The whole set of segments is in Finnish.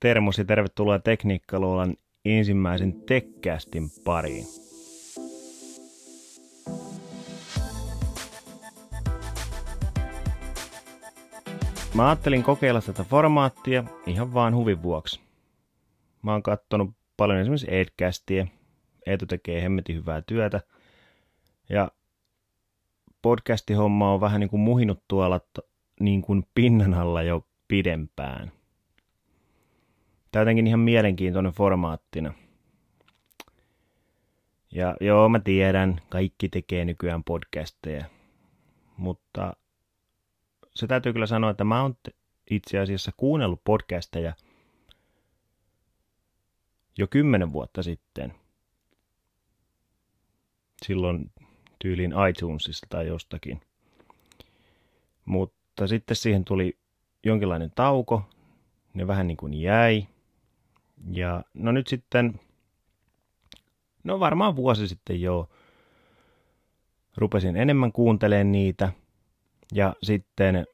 Termos ja tervetuloa Tekniikkaluolan ensimmäisen Tekkästin pariin. Mä ajattelin kokeilla tätä formaattia ihan vaan huvin vuoksi. Mä oon kattonut paljon esimerkiksi Edcastia. Eetu tekee hemmetin hyvää työtä. Ja podcastihomma on vähän niin kuin muhinut tuolla niin kuin pinnan alla jo pidempään. Tämä jotenkin ihan mielenkiintoinen formaattina. Ja joo, mä tiedän, kaikki tekee nykyään podcasteja. Mutta se täytyy kyllä sanoa, että mä oon itse asiassa kuunnellut podcasteja jo kymmenen vuotta sitten. Silloin tyyliin iTunesista tai jostakin. Mutta sitten siihen tuli jonkinlainen tauko, ne vähän niin kuin jäi. Ja no nyt sitten, no varmaan vuosi sitten jo, rupesin enemmän kuuntelemaan niitä. Ja sitten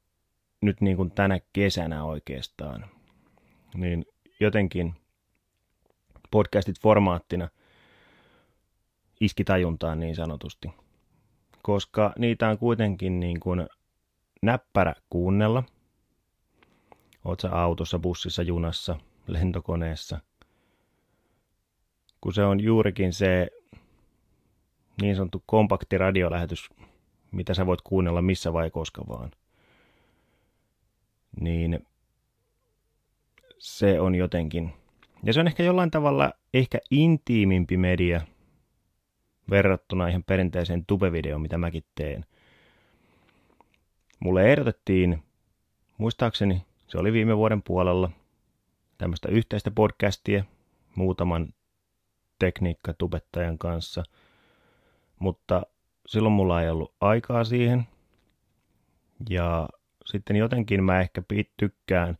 nyt niin kuin tänä kesänä oikeastaan, niin jotenkin podcastit formaattina iski tajuntaan niin sanotusti. Koska niitä on kuitenkin niin kuin näppärä kuunnella. Oot sä autossa, bussissa, junassa, lentokoneessa. Kun se on juurikin se niin sanottu kompakti radiolähetys, mitä sä voit kuunnella missä vai koska vaan. Niin se on jotenkin, ja se on ehkä jollain tavalla ehkä intiimimpi media verrattuna ihan perinteiseen tubevideoon, mitä mäkin teen. Mulle ehdotettiin, muistaakseni se oli viime vuoden puolella, tämmöistä yhteistä podcastia muutaman tekniikkatubettajan kanssa, mutta silloin mulla ei ollut aikaa siihen. Ja sitten jotenkin mä ehkä tykkään,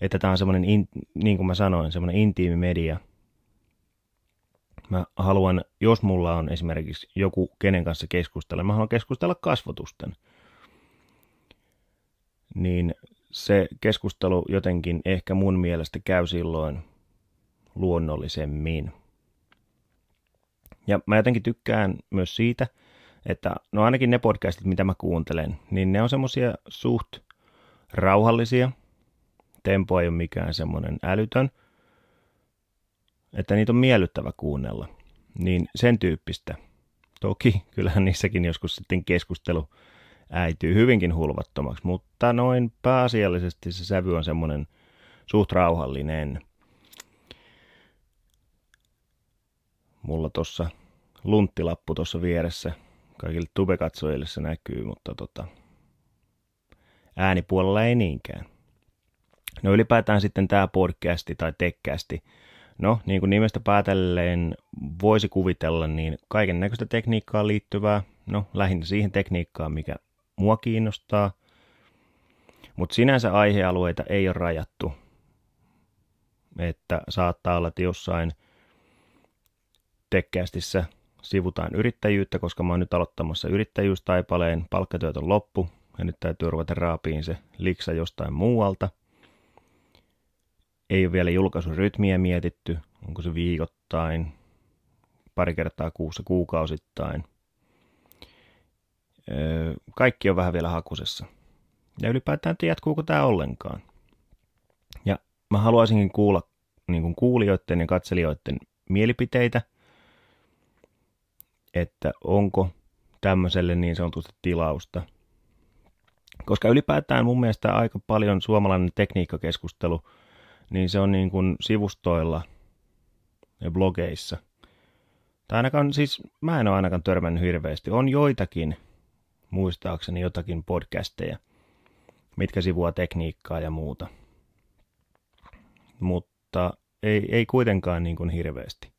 että tämä on semmoinen, in, niin kuin mä sanoin, semmoinen intiimi media. Mä haluan, jos mulla on esimerkiksi joku, kenen kanssa keskustella, mä haluan keskustella kasvotusten. Niin se keskustelu jotenkin ehkä mun mielestä käy silloin luonnollisemmin. Ja mä jotenkin tykkään myös siitä, että no ainakin ne podcastit, mitä mä kuuntelen, niin ne on semmosia suht rauhallisia. Tempo ei ole mikään semmoinen älytön. Että niitä on miellyttävä kuunnella. Niin sen tyyppistä. Toki kyllähän niissäkin joskus sitten keskustelu äityy hyvinkin hulvattomaksi, mutta noin pääasiallisesti se sävy on semmoinen suht rauhallinen. Mulla tuossa lunttilappu tuossa vieressä kaikille tubekatsojille se näkyy, mutta tota, äänipuolella ei niinkään. No ylipäätään sitten tämä podcasti tai tekkästi. No, niin kuin nimestä päätellen voisi kuvitella, niin kaiken näköistä tekniikkaa liittyvää, no lähinnä siihen tekniikkaan, mikä mua kiinnostaa. Mutta sinänsä aihealueita ei ole rajattu. Että saattaa olla, että jossain tekkästissä sivutaan yrittäjyyttä, koska mä oon nyt aloittamassa yrittäjyystaipaleen, palkkatyöt on loppu, ja nyt täytyy ruveta raapiin se liksa jostain muualta. Ei ole vielä julkaisurytmiä mietitty, onko se viikoittain, pari kertaa kuussa, kuukausittain. Kaikki on vähän vielä hakusessa. Ja ylipäätään, että jatkuuko tämä ollenkaan. Ja mä haluaisinkin kuulla niin kuin kuulijoiden ja katselijoiden mielipiteitä – että onko tämmöiselle niin sanotusti tilausta. Koska ylipäätään mun mielestä aika paljon suomalainen tekniikkakeskustelu, niin se on niin kuin sivustoilla ja blogeissa. Tai ainakaan, siis mä en ole ainakaan törmännyt hirveästi. On joitakin, muistaakseni jotakin podcasteja, mitkä sivua tekniikkaa ja muuta. Mutta ei, ei kuitenkaan niin kuin hirveästi.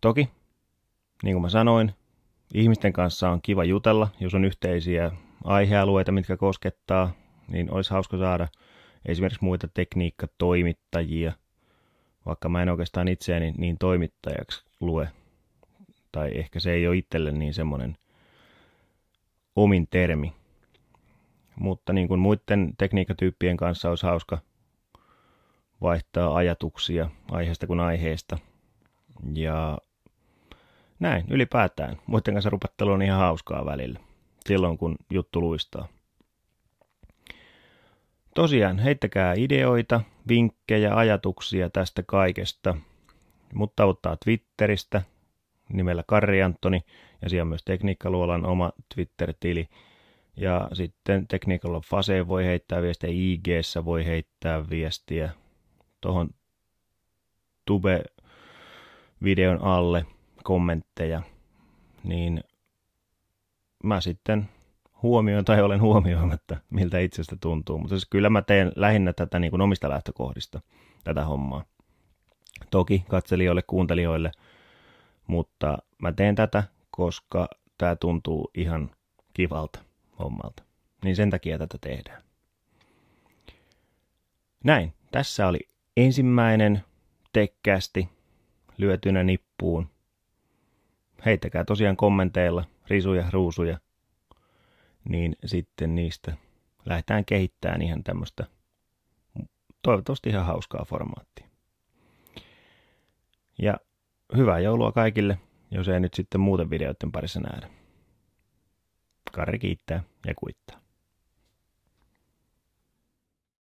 Toki, niin kuin mä sanoin, ihmisten kanssa on kiva jutella, jos on yhteisiä aihealueita, mitkä koskettaa, niin olisi hauska saada esimerkiksi muita tekniikkatoimittajia, vaikka mä en oikeastaan itseäni niin toimittajaksi lue, tai ehkä se ei ole itselle niin semmoinen omin termi. Mutta niin kuin muiden tekniikkatyyppien kanssa olisi hauska vaihtaa ajatuksia aiheesta kuin aiheesta. Ja näin, ylipäätään. Muiden kanssa rupattelu on ihan hauskaa välillä, silloin kun juttu luistaa. Tosiaan, heittäkää ideoita, vinkkejä, ajatuksia tästä kaikesta. Mutta auttaa Twitteristä nimellä Karri Antoni, ja siellä on myös Tekniikkaluolan oma Twitter-tili. Ja sitten Technical Fase voi heittää viestiä, ig voi heittää viestiä tuohon Tube-videon alle kommentteja, niin mä sitten huomioon tai olen huomioimatta, miltä itsestä tuntuu. Mutta siis kyllä mä teen lähinnä tätä niin kuin omista lähtökohdista, tätä hommaa. Toki katselijoille, kuuntelijoille, mutta mä teen tätä, koska tämä tuntuu ihan kivalta hommalta. Niin sen takia tätä tehdään. Näin, tässä oli ensimmäinen tekkästi lyötynä nippuun. Heittäkää tosiaan kommenteilla risuja, ruusuja, niin sitten niistä lähdetään kehittämään ihan tämmöistä toivottavasti ihan hauskaa formaattia. Ja hyvää joulua kaikille, jos ei nyt sitten muuten videoiden parissa nähdä. Karri kiittää ja kuittaa.